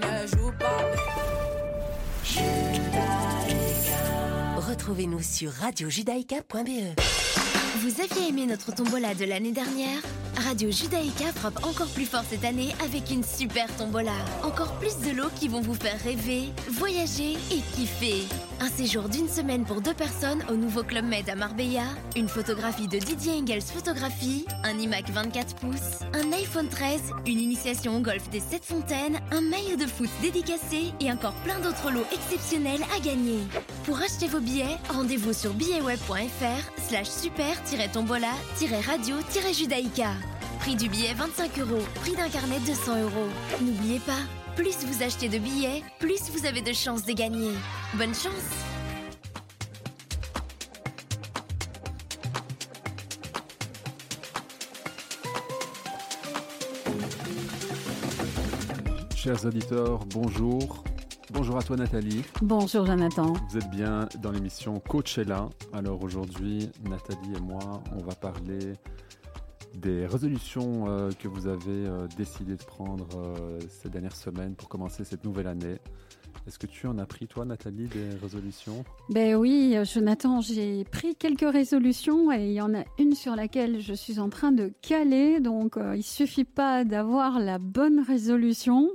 boy ne joue pas. Retrouvez-nous sur radiojudaïka.be. Vous aviez aimé notre tombola de l'année dernière? Radio Judaïka frappe encore plus fort cette année avec une super tombola. Encore plus de lots qui vont vous faire rêver, voyager et kiffer. Un séjour d'une semaine pour deux personnes au nouveau Club Med à Marbella, une photographie de Didier Engels Photographie, un iMac 24 pouces, un iPhone 13, une initiation au golf des 7 fontaines, un maillot de foot dédicacé et encore plein d'autres lots exceptionnels à gagner. Pour acheter vos billets, rendez-vous sur billetweb.fr slash super-tombola-radio-judaïka. Prix du billet 25 euros, prix d'un carnet de 100 euros. N'oubliez pas, plus vous achetez de billets, plus vous avez de chances de gagner. Bonne chance Chers auditeurs, bonjour. Bonjour à toi Nathalie. Bonjour Jonathan. Vous êtes bien dans l'émission Coachella. Alors aujourd'hui, Nathalie et moi, on va parler des résolutions euh, que vous avez euh, décidé de prendre euh, ces dernières semaines pour commencer cette nouvelle année. Est-ce que tu en as pris, toi, Nathalie, des résolutions? Ben oui, Jonathan, j'ai pris quelques résolutions et il y en a une sur laquelle je suis en train de caler. Donc, il suffit pas d'avoir la bonne résolution,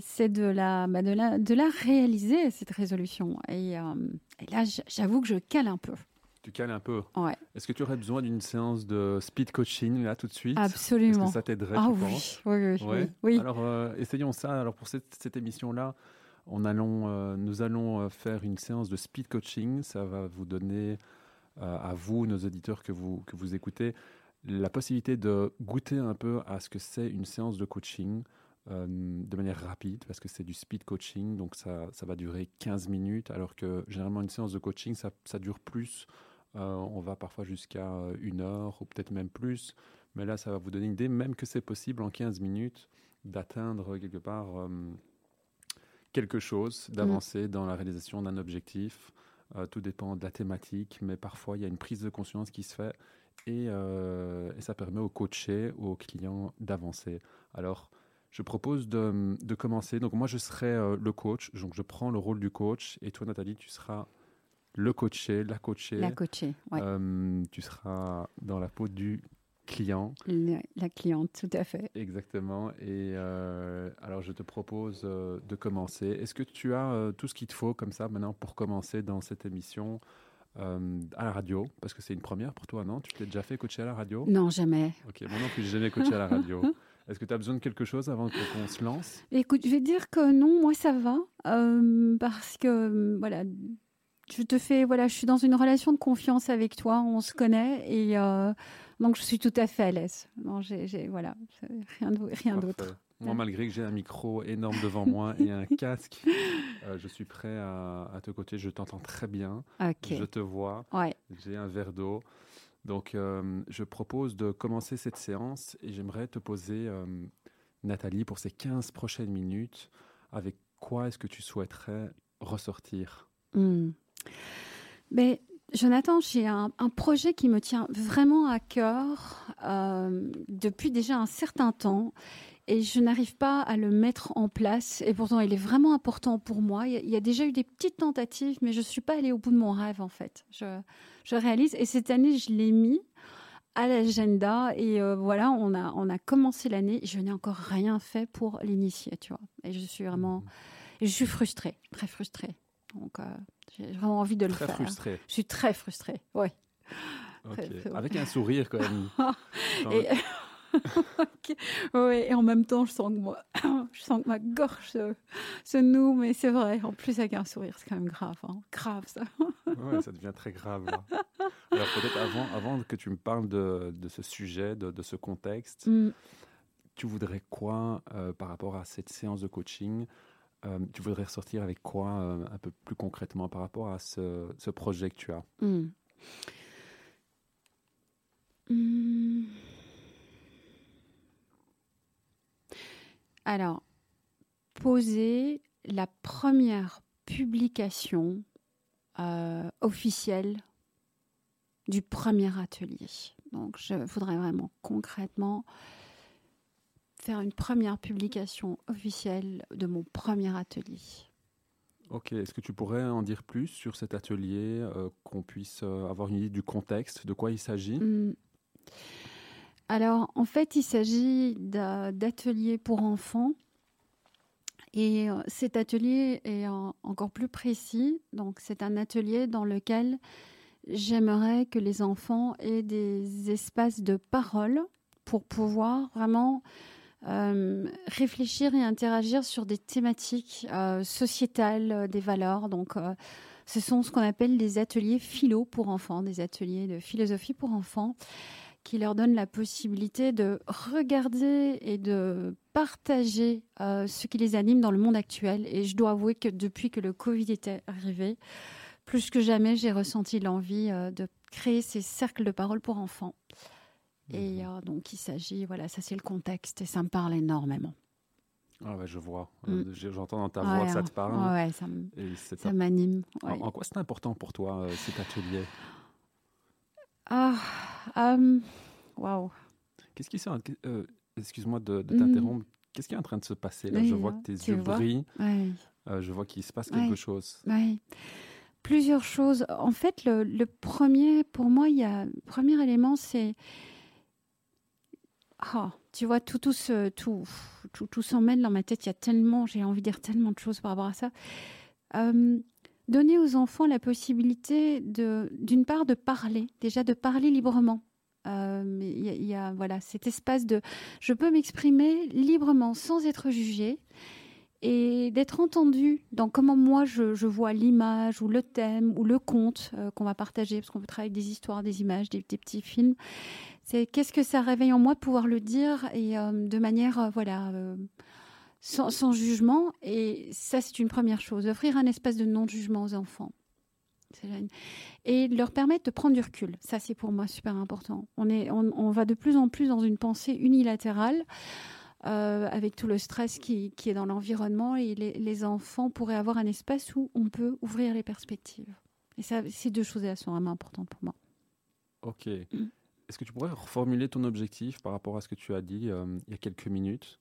c'est de la, bah, de la, de la réaliser cette résolution. Et, et là, j'avoue que je cale un peu. Tu cales un peu. Ouais. Est-ce que tu aurais besoin d'une séance de speed coaching là tout de suite? Absolument. Est-ce que ça t'aiderait Ah tu oui, penses? Oui, oui, Ouais. oui. Alors euh, essayons ça. Alors pour cette, cette émission-là, on allons, euh, nous allons euh, faire une séance de speed coaching. Ça va vous donner euh, à vous, nos auditeurs que vous, que vous écoutez, la possibilité de goûter un peu à ce que c'est une séance de coaching euh, de manière rapide parce que c'est du speed coaching. Donc ça, ça va durer 15 minutes alors que généralement une séance de coaching, ça, ça dure plus. Euh, on va parfois jusqu'à euh, une heure ou peut-être même plus. Mais là, ça va vous donner une idée, même que c'est possible en 15 minutes d'atteindre quelque part euh, quelque chose, d'avancer dans la réalisation d'un objectif. Euh, tout dépend de la thématique, mais parfois il y a une prise de conscience qui se fait et, euh, et ça permet au coaché ou au client d'avancer. Alors, je propose de, de commencer. Donc moi, je serai euh, le coach, donc je prends le rôle du coach et toi, Nathalie, tu seras le coaché, la coachée. La coachée, ouais. Euh, tu seras dans la peau du client. La, la cliente, tout à fait. Exactement. Et euh, alors, je te propose euh, de commencer. Est-ce que tu as tout ce qu'il te faut comme ça maintenant pour commencer dans cette émission euh, à la radio? Parce que c'est une première pour toi, non? Tu t'es déjà fait coacher à la radio? Non, jamais. Ok, moi non plus, j'ai jamais coaché à la radio. Est-ce que tu as besoin de quelque chose avant qu'on se lance? Écoute, je vais dire que non, moi ça va, euh, parce que voilà, je te fais, voilà, je suis dans une relation de confiance avec toi, on se connaît et euh, donc je suis tout à fait à l'aise. Non, j'ai, voilà, rien, d'autre. Moi, malgré que j'ai un micro énorme devant moi et un casque, euh, je suis prêt à, à te coacher. Je t'entends très bien. Je te vois. Ouais. J'ai un verre d'eau. Donc, euh, je propose de commencer cette séance et j'aimerais te poser, euh, Nathalie, pour ces 15 prochaines minutes, avec quoi est-ce que tu souhaiterais ressortir? Hmm. Mais Jonathan, j'ai un, un projet qui me tient vraiment à cœur euh, depuis déjà un certain temps et je n'arrive pas à le mettre en place et pourtant il est vraiment important pour moi. Il y a, déjà eu des petites tentatives mais je suis pas allée au bout de mon rêve en fait. Je, je réalise et cette année je l'ai mis à l'agenda et euh, voilà on a on a commencé l'année. Je n'ai encore rien fait pour l'initier, tu vois. Et je suis vraiment, et je suis frustrée, très frustrée. Donc, euh, j'ai vraiment envie de le Très faire. frustré. Je suis très frustrée, oui. Ok. Très, très- Avec un sourire quand même. Et... Ok. Ouais, et en même temps, je sens que moi, je sens que ma gorge se, se noue, mais c'est vrai. En plus, avec un sourire, c'est quand même grave, hein. grave ça. Ouais, ça devient très grave. là. Alors peut-être avant, avant que tu me parles de, de ce sujet, de, de ce contexte, Mm. tu voudrais quoi euh, par rapport à cette séance de coaching Euh, Tu voudrais ressortir avec quoi euh, un peu plus concrètement par rapport à ce, projet que tu as? Hmm. Hmm. Alors, poser la première publication euh, officielle du premier atelier. Donc, je voudrais vraiment concrètement faire une première publication officielle de mon premier atelier. Ok, est-ce que tu pourrais en dire plus sur cet atelier, euh, qu'on puisse euh, avoir une idée du contexte, de quoi il s'agit? Hmm. Alors, en fait, il s'agit d'a- d'ateliers pour enfants. Et euh, cet atelier est encore plus précis. Donc, c'est un atelier dans lequel j'aimerais que les enfants aient des espaces de parole pour pouvoir vraiment euh, réfléchir et interagir sur des thématiques euh, sociétales, euh, des valeurs. Donc, ce sont ce qu'on appelle des ateliers philo pour enfants, des ateliers de philosophie pour enfants qui leur donnent la possibilité de regarder et de partager ce qui les anime dans le monde actuel. Et je dois avouer que depuis que le Covid était arrivé, plus que jamais, j'ai ressenti l'envie de créer ces cercles de parole pour enfants. Et euh, donc, il s'agit, voilà, ça c'est le contexte et ça me parle énormément. Ah ouais, je vois. Mm. Euh, j'ai- J'entends dans ta Ouais, voix que ça hein. te parle. Ouais, ça me- Et c'est ça un- m'anime. en, ouais. en quoi c'est important pour toi, euh, cet atelier? Ah, hum, waouh. Qu'est-ce qui s'est... euh, Excuse-moi de, de Mm. t'interrompre. Qu'est-ce qui est en train de se passer là? Je vois hein, que tes yeux brillent. Euh, je vois qu'il se passe quelque chose. Oui. Plusieurs choses. En fait, le, le premier, pour moi, il y a le premier élément, c'est Ah, tu vois, tout, tout, tout, tout, tout s'emmène dans ma tête. Il y a tellement, j'ai envie de dire tellement de choses par rapport à ça. Euh, donner aux enfants la possibilité de, d'une part, de parler, déjà de parler librement. Euh, il y a- voilà cet espace de, je peux m'exprimer librement sans être jugée et d'être entendu dans comment moi je, vois l'image ou le thème ou le conte euh, qu'on va partager, parce qu'on peut travailler avec des histoires, des images, des petits films. C'est qu'est-ce que ça réveille en moi de pouvoir le dire et euh, de manière euh, voilà euh, sans, sans jugement. Et ça c'est une première chose, offrir un espace de non-jugement aux enfants. Et leur permettre de prendre du recul. Ça, c'est pour moi super important. On, est, on, on va de plus en plus dans une pensée unilatérale avec tout le stress qui, qui est dans l'environnement et les, les enfants pourraient avoir un espace où on peut ouvrir les perspectives. Et ça, ces deux choses-là sont vraiment importantes pour moi. Ok. Mm. Est-ce que tu pourrais reformuler ton objectif par rapport à ce que tu as dit euh, il y a quelques minutes?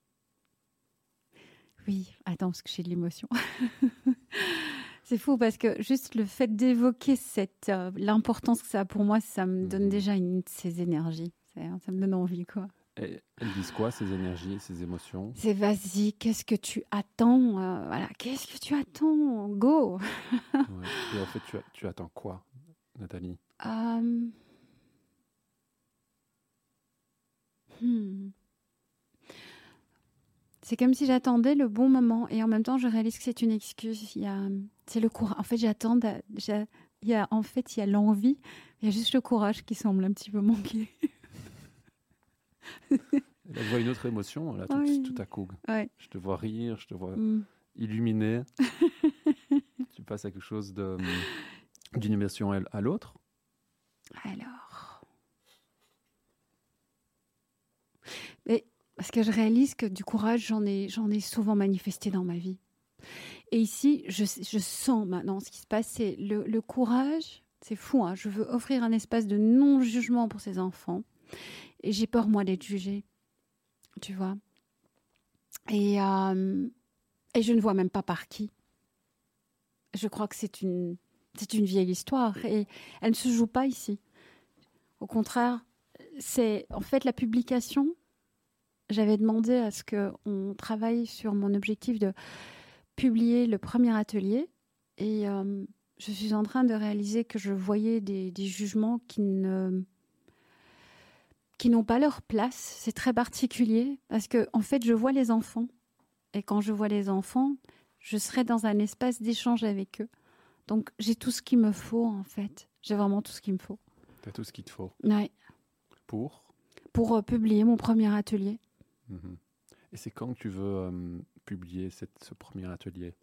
Oui, attends, parce que j'ai de l'émotion. C'est fou parce que juste le fait d'évoquer cette euh, l'importance que ça a pour moi, ça me donne Mhm. déjà une de ces énergies. C'est- Ça me donne envie, quoi. Et Elles disent quoi, ces énergies, ces émotions? C'est vas-y, qu'est-ce que tu attends euh, Voilà, qu'est-ce que tu attends? Go Ouais. Et en fait, tu, attends quoi, Nathalie? Euh, hmm. C'est comme si j'attendais le bon moment et en même temps je réalise que c'est une excuse. Il y a, c'est le courage. En fait, j'attends. Il y a, en fait, il y a l'envie. Il y a juste le courage qui semble un petit peu manquer. Là, je vois une autre émotion, là, tout, Oui. tout à coup. Ouais. Je te vois rire, je te vois Hmm. illuminé. tu passes à quelque chose de, d'une émotion à l'autre. Alors. Mais parce que je réalise que du courage, j'en ai, souvent manifesté dans ma vie. Et ici, je, sens maintenant ce qui se passe, c'est le, courage. C'est fou, hein, je veux offrir un espace de non-jugement pour ces enfants. Et j'ai peur, moi, d'être jugée. Tu vois et, euh, et je ne vois même pas par qui. Je crois que c'est une vieille histoire. Et elle ne se joue pas ici. Au contraire, c'est en fait la publication. J'avais demandé à ce qu'on travaille sur mon objectif de publier le premier atelier. Et euh, je suis en train de réaliser que je voyais des, des jugements qui ne qui n'ont pas leur place. C'est très particulier parce que en fait, je vois les enfants. Et quand je vois les enfants, je serai dans un espace d'échange avec eux. Donc j'ai tout ce qu'il me faut en fait. J'ai vraiment tout ce qu'il me faut. Tu as tout ce qu'il te faut Ouais. pour? Pour euh, publier mon premier atelier. Mhm. Et c'est quand que tu veux euh, publier cette, ce premier atelier?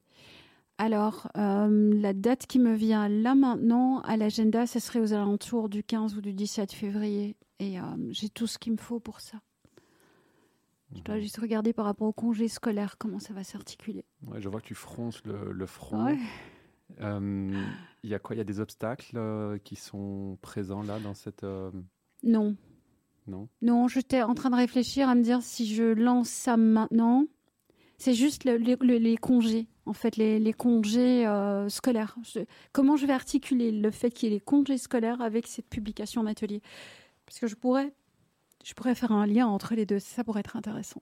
Alors, euh, la date qui me vient là maintenant à l'agenda, ce serait aux alentours du 15 ou du 17 février. Et euh, j'ai tout ce qu'il me faut pour ça. Je dois Mhm. juste regarder par rapport au congé scolaire comment ça va s'articuler. Ouais, je vois que tu fronces le, le front. Ouais. Euh, Il y a quoi? Il y a des obstacles qui sont présents là dans cette. Non. Non Non, j'étais en train de réfléchir à me dire si je lance ça maintenant. C'est juste le- le- le- les congés, en fait, les, les congés euh, scolaires. Je- comment je vais articuler le fait qu'il y ait les congés scolaires avec cette publication d'atelier Parce que je pourrais, je pourrais faire un lien entre les deux. Ça pourrait être intéressant.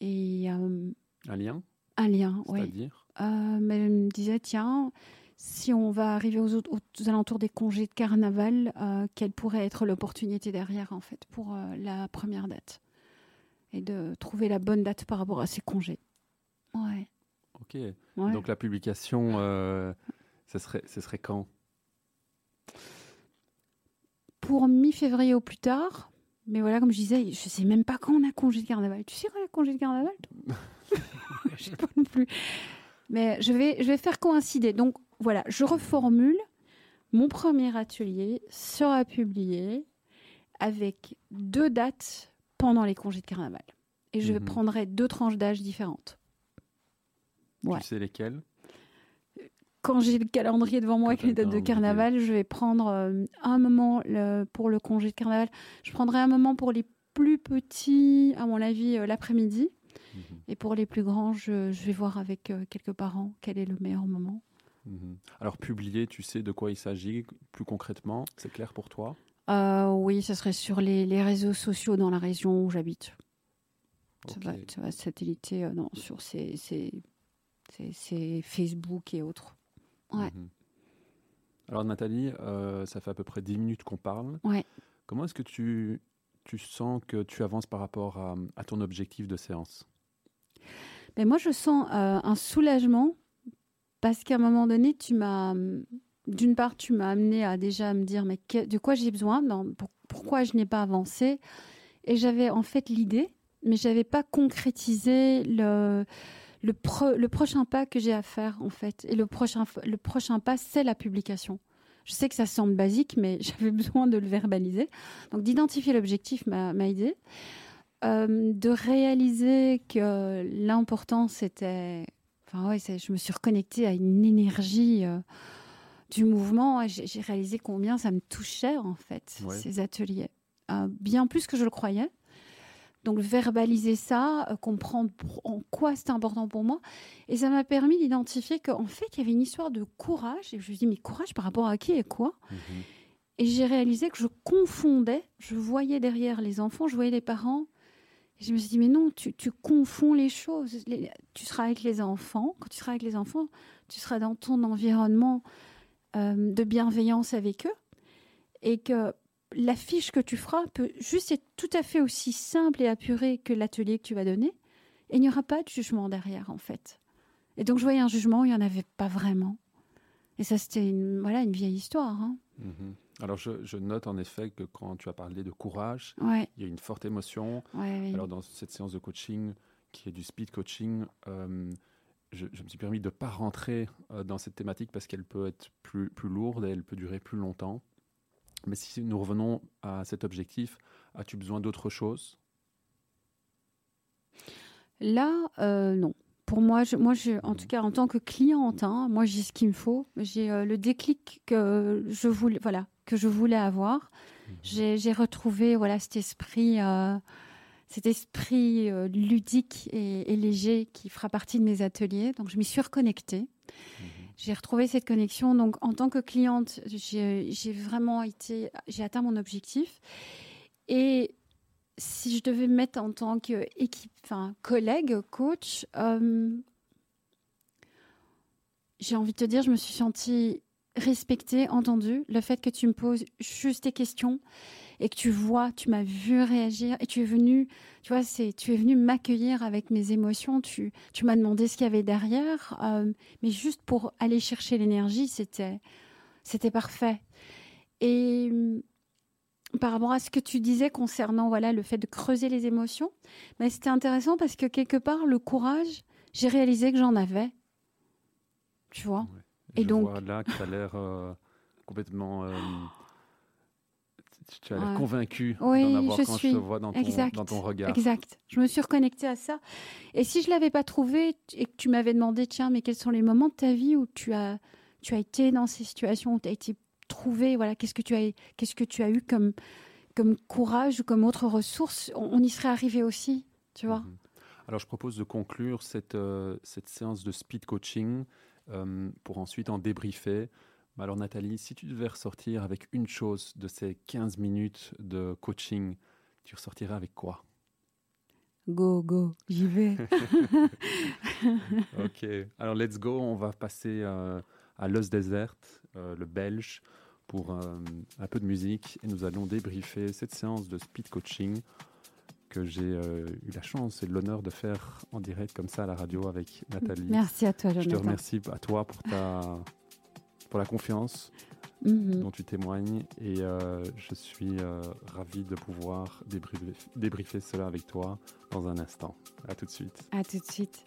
Et euh, Un lien? un lien, oui. C'est-à-dire? Euh, mais elle me disait, tiens, si on va arriver aux, autres- aux alentours des congés de carnaval, euh, quelle pourrait être l'opportunité derrière, en fait, pour euh, la première date Et de trouver la bonne date par rapport à ces congés. Ouais. Ok. ouais. Donc la publication, euh, ce, serait, ce serait quand? Pour mi-février au plus tard, mais voilà, comme je disais, je sais même pas quand on a congé de carnaval. Tu sais quand on a congé de carnaval Je sais pas non plus. Mais je vais, je vais faire coïncider. Donc voilà, je reformule. Mon premier atelier sera publié avec deux dates pendant les congés de carnaval. Et je Mhm. prendrai deux tranches d'âge différentes. Ouais. Tu sais lesquels Quand j'ai le calendrier devant moi avec les dates de carnaval, je vais prendre euh, un moment le- pour le congé de carnaval. Je prendrai un moment pour les plus petits, à mon avis, euh, l'après-midi. Mhm, Et pour les plus grands, je, je vais voir avec euh, quelques parents quel est le meilleur moment. Mhm. Alors publier, tu sais de quoi il s'agit plus concrètement C'est clair pour toi? Euh, oui, ce serait sur les, les réseaux sociaux dans la région où j'habite. Ça, Ok. va, ça va satelliter euh, non, sur ces, ces, ces- ces Facebook et autres. Ouais. Mhm. Alors Nathalie, euh, ça fait à peu près 10 minutes qu'on parle. Ouais. Comment est-ce que tu, tu sens que tu avances par rapport à, à ton objectif de séance? Mais moi, je sens un soulagement parce qu'à un moment donné, tu m'as, d'une part, tu m'as amené à déjà me dire mais de quoi j'ai besoin, pourquoi je n'ai pas avancé, et j'avais en fait l'idée, mais j'avais pas concrétisé le le, pro- le prochain pas que j'ai à faire en fait. Et le prochain le prochain pas, c'est la publication. Je sais que ça semble basique, mais j'avais besoin de le verbaliser. Donc d'identifier l'objectif m'a aidé. Euh, de réaliser que l'important c'était enfin ouais je me suis reconnectée à une énergie euh, du mouvement et j'ai réalisé combien ça me touchait en fait Ouais. ces ateliers Euh, bien plus que je le croyais donc verbaliser ça euh, comprendre en quoi c'était important pour moi et ça m'a permis d'identifier qu'en fait il y avait une histoire de courage et je me suis dit mais courage par rapport à qui et quoi? Mhm. et j'ai réalisé que je confondais, je voyais derrière les enfants, je voyais les parents. Je me suis dit, mais non, tu, confonds les choses. Tu seras avec les enfants. Quand tu seras avec les enfants, tu seras dans ton environnement euh, de bienveillance avec eux. Et que l'affiche que tu feras peut juste être tout à fait aussi simple et apurée que l'atelier que tu vas donner. Et il n'y aura pas de jugement derrière, en fait. Et donc, je voyais un jugement, il n'y en avait pas vraiment. Et ça, c'était une, voilà, une vieille histoire. hein. Mhm. Alors je, je note en effet que quand tu as parlé de courage, Ouais, il y a une forte émotion. ouais. Alors dans cette séance de coaching, qui est du speed coaching, euh, je, je me suis permis de ne pas rentrer euh, dans cette thématique parce qu'elle peut être plus, plus lourde et elle peut durer plus longtemps. Mais si nous revenons à cet objectif, as-tu besoin d'autre chose? Là, euh, non. Pour moi, je, moi je, en tout cas, en tant que cliente, hein, moi, j'ai ce qu'il me faut. J'ai euh, le déclic que je voulais, voilà, que je voulais avoir. J'ai j'ai retrouvé, voilà, cet esprit, euh, cet esprit euh, ludique et, et léger qui fera partie de mes ateliers. Donc, je m'y suis reconnectée. J'ai retrouvé cette connexion. Donc, en tant que cliente, j'ai j'ai vraiment été, j'ai atteint mon objectif. Et si je devais me mettre en tant qu'équipe, enfin, collègue, coach, euh, j'ai envie de te dire, je me suis sentie respectée, entendue. Le fait que tu me poses juste tes questions et que tu vois, tu m'as vu réagir et tu es venu, tu vois, c'est, tu es venu m'accueillir avec mes émotions. Tu, tu m'as demandé ce qu'il y avait derrière, euh, mais juste pour aller chercher l'énergie, c'était, c'était parfait. Et hum, par rapport à ce que tu disais concernant voilà le fait de creuser les émotions, mais c'était intéressant parce que quelque part le courage, j'ai réalisé que j'en avais. Tu vois? Et je donc- vois là que tu as l'air euh, complètement... euh, tu- as l'air convaincu Oui, d'en avoir je quand suis. je te vois dans ton, Exact. dans ton regard. Exact. Je me suis reconnectée à ça. Et si je l'avais pas trouvé et que tu m'avais demandé, tiens, mais quels sont les moments de ta vie où tu as, tu as été dans ces situations, où tu as été trouvé, voilà, qu'est-ce que tu as, qu'est-ce que tu as eu comme, comme courage ou comme autre ressource, on, y serait arrivé aussi, tu vois. Mhm. Alors je propose de conclure cette, cette séance de speed coaching pour ensuite en débriefer. Alors Nathalie, si tu devais ressortir avec une chose de ces 15 minutes de coaching, tu ressortirais avec quoi? Go, go, j'y vais. ok, alors let's go, on va passer euh, à Los Desert, euh, le belge, pour euh, un peu de musique et nous allons débriefer cette séance de speed coaching que j'ai eu la chance et l'honneur de faire en direct comme ça à la radio avec Nathalie. Merci à toi, Jonathan. Je te remercie à toi pour, ta, pour la confiance, Mhm. dont tu témoignes. Et euh, je suis euh, ravi de pouvoir débriefer, débriefer cela avec toi dans un instant. À tout de suite. À tout de suite.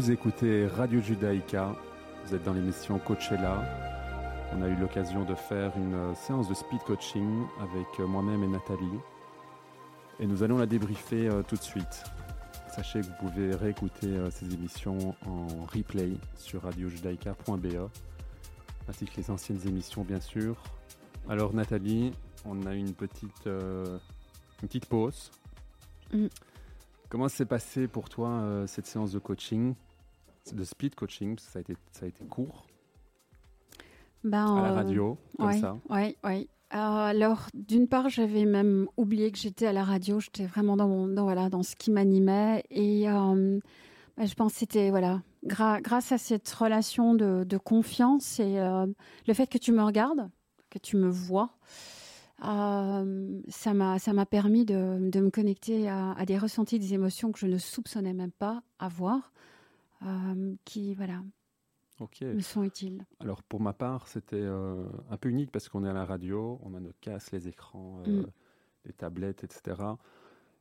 Vous écoutez Radio Judaïka, vous êtes dans l'émission Coachella. On a eu l'occasion de faire une euh, séance de speed coaching avec euh, moi-même et Nathalie. Et nous allons la débriefer euh, tout de suite. Sachez que vous pouvez réécouter ces émissions en replay sur radiojudaïka.be, ainsi que les anciennes émissions bien sûr. Alors Nathalie, on a eu une petite, une petite pause. Mm. Comment s'est passé pour toi cette séance de coaching, de speed coaching, ça a été, ça a été court ben, à la euh, radio, comme ça Oui, oui. Alors, d'une part, j'avais même oublié que j'étais à la radio. J'étais vraiment dans, mon, dans, voilà, dans ce qui m'animait. Et euh, ben, je pense que c'était voilà, grâce à cette relation de, de confiance et euh, le fait que tu me regardes, que tu me vois, euh, ça m'a permis de, de, me connecter à, à, des ressentis, des émotions que je ne soupçonnais même pas avoir, qui voilà, Ok. me sont utiles. Alors pour ma part, c'était euh, un peu unique parce qu'on est à la radio, on a nos casques, les écrans, euh, mm. les tablettes, etc.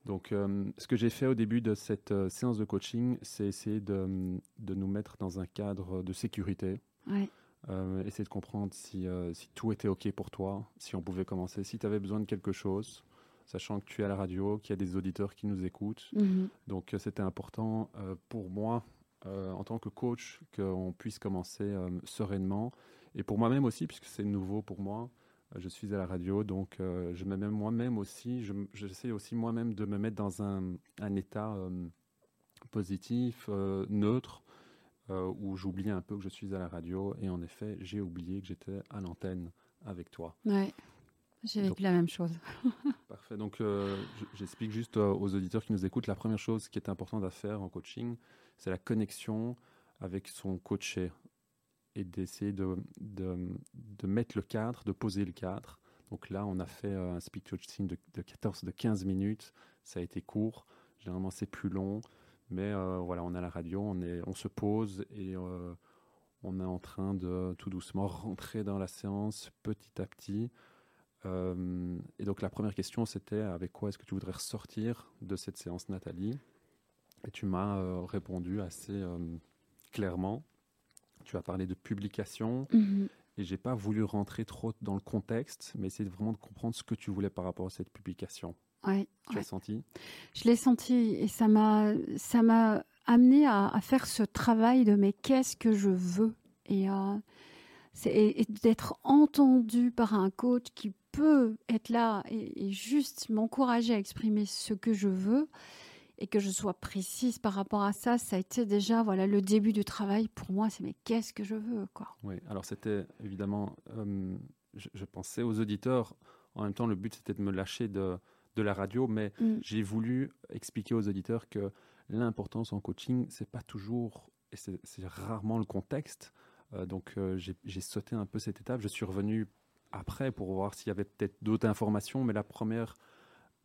Donc euh, ce que j'ai fait au début de cette séance de coaching, c'est essayer de, de, nous mettre dans un cadre de sécurité. essayer de comprendre si, si, tout était OK pour toi, si on pouvait commencer, si tu avais besoin de quelque chose, sachant que tu es à la radio, qu'il y a des auditeurs qui nous écoutent. Mm-hmm. Donc c'était important pour moi euh, en tant que coach qu'on puisse commencer euh, sereinement. Et pour moi-même aussi, puisque c'est nouveau pour moi, euh, je suis à la radio, donc je me mets moi-même aussi, j'essaie aussi moi-même de me mettre dans un, un état positif, neutre, où j'oublie un peu que je suis à la radio. Et en effet, j'ai oublié que j'étais à l'antenne avec toi. Ouais. J'ai vécu la même chose. parfait. Donc, j'explique juste aux auditeurs qui nous écoutent la première chose qui est importante à faire en coaching, c'est la connexion avec son coaché et d'essayer de, de, mettre le cadre, de poser le cadre. Donc là, on a fait euh, un speak coaching de, de 14, de 15 minutes. Ça a été court. Généralement, c'est plus long. Mais euh, voilà, on à la radio, on, est, on se pose et euh, on est en train de tout doucement rentrer dans la séance petit à petit. et donc la première question, c'était avec quoi est-ce que tu voudrais ressortir de cette séance, Nathalie? Et tu m'as euh, répondu assez euh, clairement. Tu as parlé de publication. Mhm. Et j'ai pas voulu rentrer trop dans le contexte, mais essayer vraiment de comprendre ce que tu voulais par rapport à cette publication. Ouais, tu l'as senti? Je l'ai senti et ça m'a ça m'a amené à, faire ce travail de mais qu'est-ce que je veux? Et, euh, et d'être entendu par un coach qui peut être là et, et juste m'encourager à exprimer ce que je veux et que je sois précise par rapport à ça, ça a été déjà voilà le début du travail pour moi. C'est mais qu'est-ce que je veux quoi? Oui, alors c'était évidemment, euh, je, pensais aux auditeurs. En même temps, le but c'était de me lâcher de, de la radio, mais mm. j'ai voulu expliquer aux auditeurs que l'importance en coaching, c'est pas toujours, et c'est rarement le contexte. Euh, donc euh, j'ai sauté un peu cette étape. Je suis revenu après pour voir s'il y avait peut-être d'autres informations, mais la première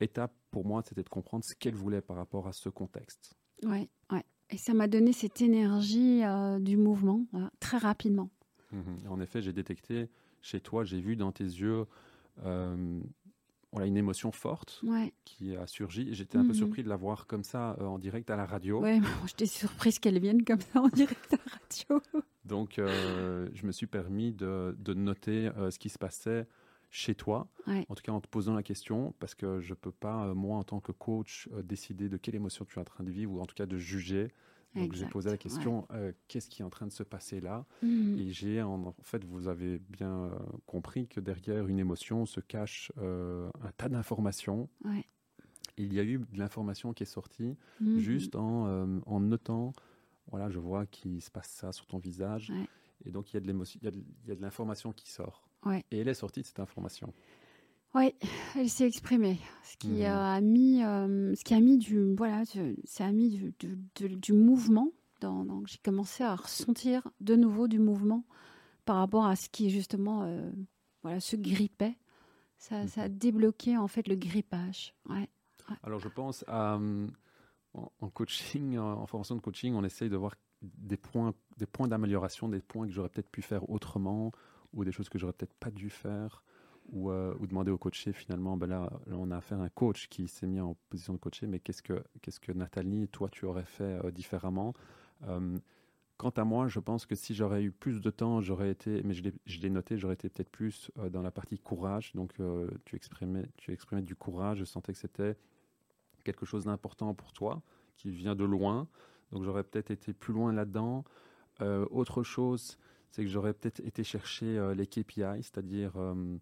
étape pour moi, c'était de comprendre ce qu'elle voulait par rapport à ce contexte. Oui, ouais. Et ça m'a donné cette énergie euh, du mouvement euh, très rapidement. Mhm. En effet, j'ai détecté chez toi, j'ai vu dans tes yeux euh, voilà, une émotion forte qui a surgi. J'étais un peu mhm. surpris de la voir comme ça en direct à la radio. Oui, j'étais surprise qu'elle vienne comme ça en direct à la radio. Donc, je me suis permis de, de noter ce qui se passait chez toi, en tout cas en te posant la question, parce que je ne peux pas, euh, moi, en tant que coach, euh, décider de quelle émotion tu es en train de vivre, ou en tout cas de juger. Donc j'ai posé la question, euh, qu'est-ce qui est en train de se passer là? Mmh. Et j'ai, en, fait, vous avez bien compris que derrière une émotion se cache un tas d'informations. Il y a eu de l'information qui est sortie mmh. juste en, en, notant, voilà, je vois qu'il se passe ça sur ton visage. Et donc il y a de l'émotion, il y a de l'information qui sort. Et elle est sortie de cette information. Oui, elle s'est exprimée, ce qui mhm. a mis, euh, ce qui a mis du, voilà, ça a mis du, du, mouvement. Dans, j'ai commencé à ressentir de nouveau du mouvement par rapport à ce qui justement, euh, voilà, se grippait. Ça, ça, a mhm. débloqué en fait le grippage. Ouais. Alors je pense à, euh, en, coaching, en formation de coaching, on essaye de voir des points, des points d'amélioration, des points que j'aurais peut-être pu faire autrement, ou des choses que j'aurais peut-être pas dû faire ou, euh, demander au coaché finalement ben là, on a affaire à un coach qui s'est mis en position de coacher mais qu'est-ce que qu'est-ce que Nathalie toi tu aurais fait euh, différemment? Quant à moi, je pense que si j'aurais eu plus de temps, j'aurais été, mais je l'ai noté, j'aurais été peut-être plus dans la partie courage. Donc, tu, exprimais, tu exprimais du courage. Je sentais que c'était quelque chose d'important pour toi, qui vient de loin. Donc, j'aurais peut-être été plus loin là-dedans. autre chose, c'est que j'aurais peut-être été chercher euh, les KPI, c'est-à-dire euh,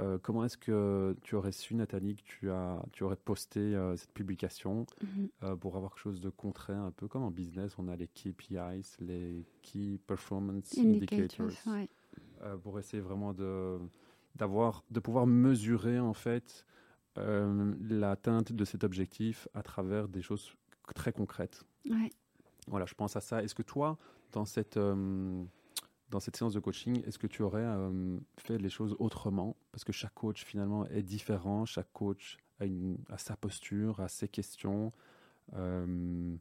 euh, comment est-ce que tu aurais su, Nathalie, que tu, as, tu aurais posté cette publication mhm. pour avoir quelque chose de concret, un peu comme en business, on a les KPIs, les Key Performance Indicators, pour essayer vraiment de, d'avoir, de pouvoir mesurer en fait l'atteinte de cet objectif à travers des choses très concrètes. Voilà, je pense à ça. Est-ce que toi, dans cette dans cette séance de coaching, est-ce que tu aurais euh, fait les choses autrement? Parce que chaque coach finalement est différent, chaque coach a, sa posture, a ses questions. Euh,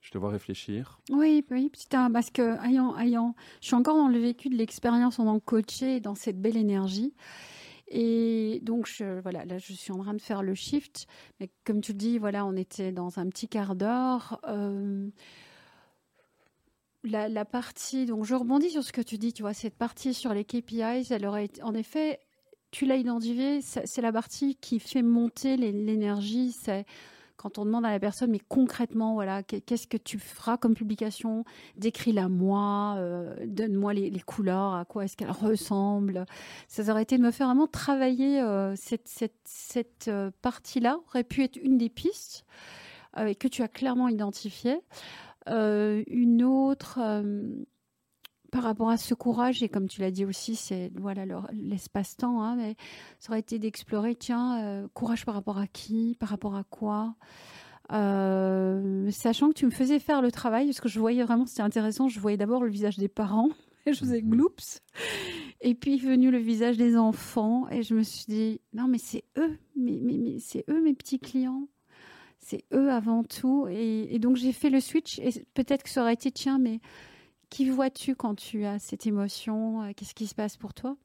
je te vois réfléchir. Oui, oui, parce que ayant, ayant, je suis encore dans le vécu de l'expérience en tant que coaché, dans cette belle énergie. Et donc, je, voilà, là, je suis en train de faire le shift. Mais comme tu le dis, voilà, on était dans un petit quart d'heure. Euh, la, partie, donc je rebondis sur ce que tu dis, tu vois, cette partie sur les KPIs, elle aurait été, en effet, tu l'as identifié, c'est la partie qui fait monter l'énergie, c'est quand on demande à la personne, mais concrètement, voilà, qu'est-ce que tu feras comme publication? Décris-la moi, euh, donne-moi les, couleurs, à quoi est-ce qu'elle ressemble. Ça aurait été de me faire vraiment travailler euh, cette, cette, euh, partie-là, aurait pu être une des pistes que tu as clairement identifiées. Euh, une autre, euh, par rapport à ce courage, et comme tu l'as dit aussi, c'est voilà l'espace-temps, hein, mais ça aurait été d'explorer, tiens, euh, courage par rapport à qui, par rapport à quoi sachant que tu me faisais faire le travail, parce que je voyais vraiment, c'était intéressant, je voyais d'abord le visage des parents, et je faisais mhm. gloops. Et puis est venu le visage des enfants, et je me suis dit, non, mais c'est eux, mais, mais, mais c'est eux mes petits clients c'est eux avant tout. Et, donc j'ai fait le switch et peut-être que ça aurait été tiens, mais qui vois-tu quand tu as cette émotion? Euh, Qu'est-ce qui se passe pour toi?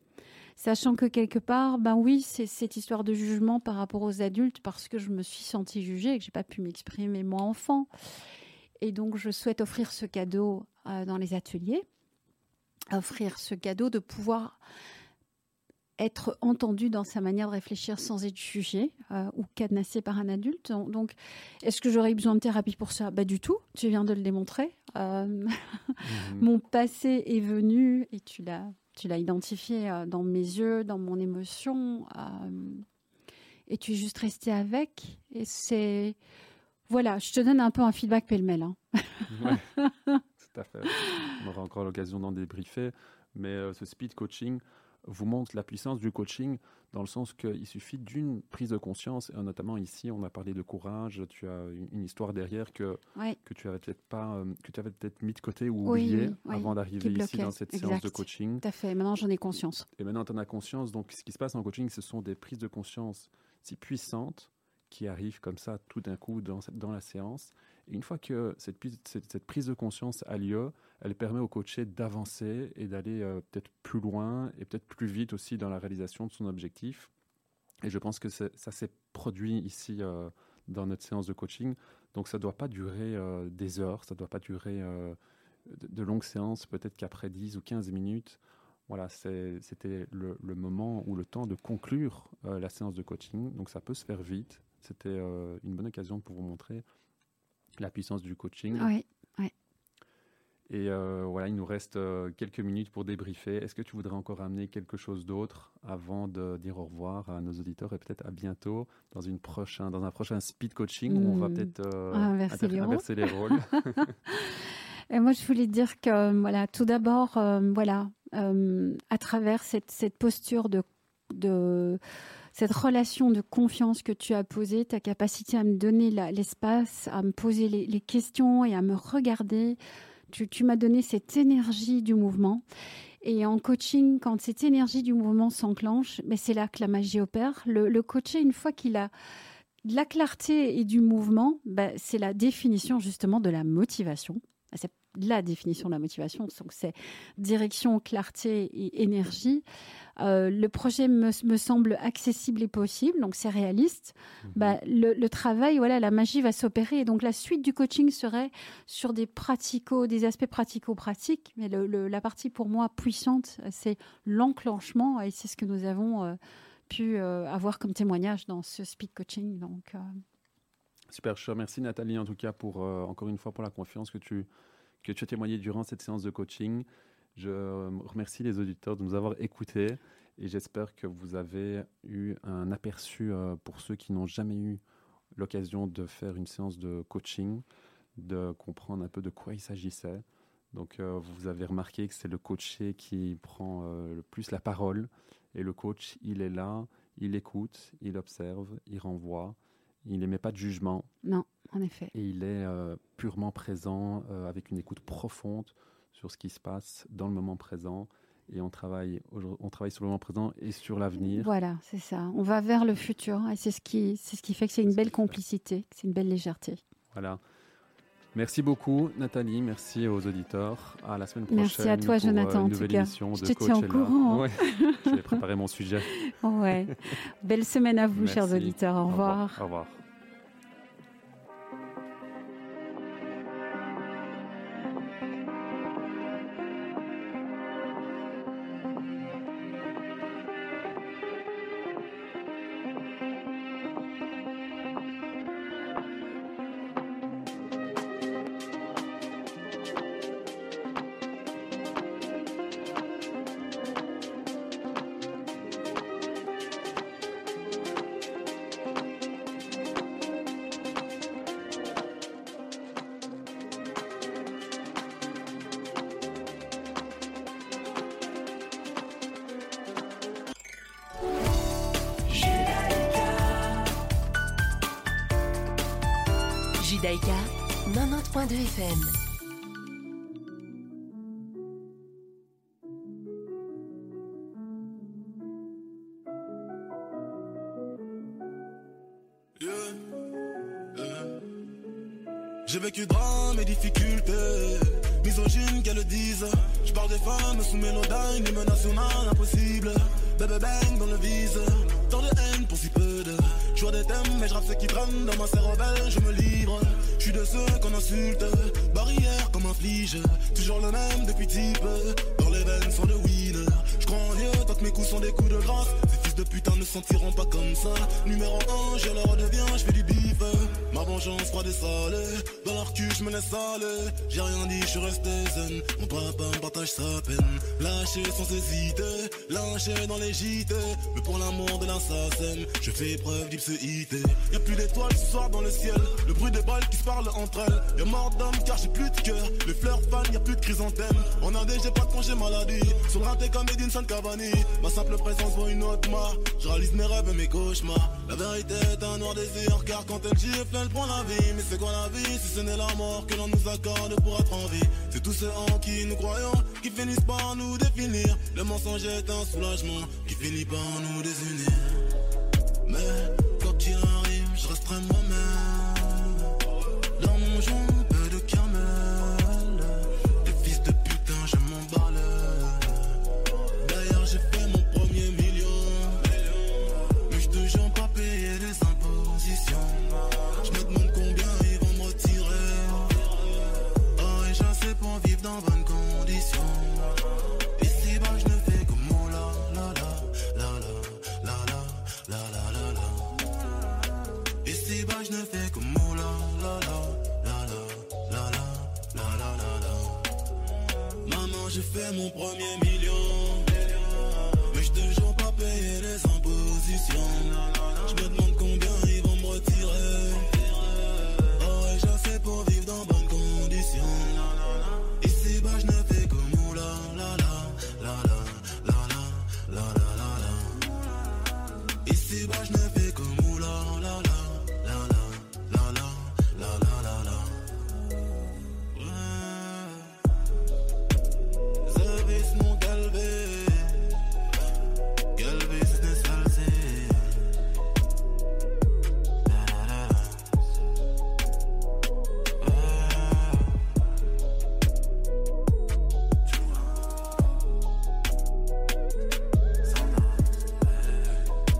Sachant que quelque part, ben oui, c'est cette histoire de jugement par rapport aux adultes parce que je me suis sentie jugée et que j'ai pas pu m'exprimer moi enfant. Et donc je souhaite offrir ce cadeau euh, dans les ateliers, offrir ce cadeau de pouvoir être entendu dans sa manière de réfléchir sans être jugé euh, ou cadenassé par un adulte. Donc, est-ce que j'aurais besoin de thérapie pour ça? Bah du tout, tu viens de le démontrer. Euh. Mon passé est venu et tu l'as, tu l'as identifié euh, dans mes yeux, dans mon émotion, et tu es juste resté avec. Et c'est, voilà, je te donne un peu un feedback pêle-mêle. Hein. tout à fait. On aura encore l'occasion d'en débriefer, mais ce speed coaching vous montre la puissance du coaching dans le sens qu'il suffit d'une prise de conscience, et notamment ici, on a parlé de courage, tu as une, histoire derrière que, que tu avais peut-être pas, euh, que tu avais peut-être mis de côté ou oublié avant d'arriver ici dans cette séance de coaching. Tout à fait, maintenant j'en ai conscience. Et maintenant tu en as conscience, donc ce qui se passe en coaching, ce sont des prises de conscience si puissantes qui arrivent comme ça tout d'un coup dans, dans la séance. Et une fois que cette, cette, cette prise de conscience a lieu, elle permet au coaché d'avancer et d'aller euh, peut-être plus loin et peut-être plus vite aussi dans la réalisation de son objectif. Et je pense que ça s'est produit ici euh, dans notre séance de coaching. Donc ça ne doit pas durer euh, des heures, ça ne doit pas durer de, longues séances, peut-être qu'après 10 ou 15 minutes, voilà, c'était le, moment ou le temps de conclure la séance de coaching. Donc ça peut se faire vite. C'était une bonne occasion pour vous montrer la puissance du coaching. Et euh, voilà, il nous reste euh, quelques minutes pour débriefer. Est-ce que tu voudrais encore amener quelque chose d'autre avant de dire au revoir à nos auditeurs et peut-être à bientôt dans, une prochain, dans un prochain speed coaching où on va hmm. peut-être euh, inverser, les inverser, les rôles, Et moi, je voulais dire que, voilà, tout d'abord, voilà, à travers cette, cette posture de, de cette relation de confiance que tu as posée, ta capacité à me donner l'espace, à me poser les, les, questions et à me regarder, tu, m'as donné cette énergie du mouvement. Et en coaching, quand cette énergie du mouvement s'enclenche, mais ben, c'est là que la magie opère. Le, le coaché, une fois qu'il a de la clarté et du mouvement, ben, c'est la définition justement de la motivation. C'est la définition de la motivation. Donc, c'est direction, clarté et énergie. Euh, le projet me, semble accessible et possible, donc c'est réaliste. Mhm. Bah, le, travail, voilà, la magie va s'opérer. Et donc, la suite du coaching serait sur des pratico, des aspects pratico-pratiques. Mais la partie pour moi puissante, c'est l'enclenchement. Et c'est ce que nous avons euh, pu euh, avoir comme témoignage dans ce speed coaching. Donc, Super, je remercie Nathalie en tout cas pour encore une fois pour la confiance que tu que tu as témoigné durant cette séance de coaching. Je remercie les auditeurs de nous avoir écoutés et j'espère que vous avez eu un aperçu euh, pour ceux qui n'ont jamais eu l'occasion de faire une séance de coaching, de comprendre un peu de quoi il s'agissait. Donc euh, vous avez remarqué que c'est le coaché qui prend euh, le plus la parole et le coach, il est là, il écoute, il observe, il renvoie, il n'émet pas de jugement. Non, en effet. Et il est purement présent avec une écoute profonde sur ce qui se passe dans le moment présent et on travaille, on travaille sur le moment présent et sur l'avenir. Voilà, c'est ça. On va vers le futur et c'est ce qui, c'est ce qui fait que c'est une belle complicité, c'est une belle légèreté. Voilà. Merci beaucoup Nathalie, merci aux auditeurs. À la semaine prochaine. Merci à toi euh, Jonathan. Une nouvelle émission Je te tiens au courant. Ouais, je vais préparer mon sujet. Ouais. Belle semaine à vous, chers auditeurs. Au revoir. Au revoir. Judaïka 90.2 FM. J'ai vécu drame et difficultés, misogyne qu'elles le disent. Je parle des femmes sous mélodyne, les menaces humaines impossibles. Bébé bang dans le vise, tant de haine pour si peu de. Je vois des thèmes, mais je rappe ce qui traîne dans ma cervelle, je me livre. Suis de ceux qu'on insulte, barrière comme un flige. Toujours le même depuis type, dans les veines sont de winner. Je crois en Dieu tant que mes coups sont des coups de grâce. Ces fils de putain ne sentiront pas comme ça. Numéro 1, je leur redeviens, je fais du bif. Vengeance froide et salée, dans leur cul je me laisse aller. J'ai rien dit, je suis resté zen. Mon papa me partage sa peine. Lâché sans hésiter, lâché dans les JT. Mais pour l'amour de l'assassin, je fais preuve d'ipséité. Y'a plus d'étoiles ce soir dans le ciel. Le bruit des balles qui se parlent entre elles. Y'a mort d'homme car j'ai plus de cœur. Les fleurs fanent, y'a plus de chrysanthème. En Inde, j'ai pas de congé maladie. Sur le comme Edinson Cavani. Ma simple présence vaut une autre marque. Je réalise mes rêves et mes cauchemars. La vérité est un noir désir car quand elle gifle, elle prend Mais c'est quoi la vie si ce n'est la mort que l'on nous accorde pour être en vie C'est tous ceux en qui nous croyons qui finissent par nous définir. Le mensonge est un soulagement qui finit par nous désunir. Mais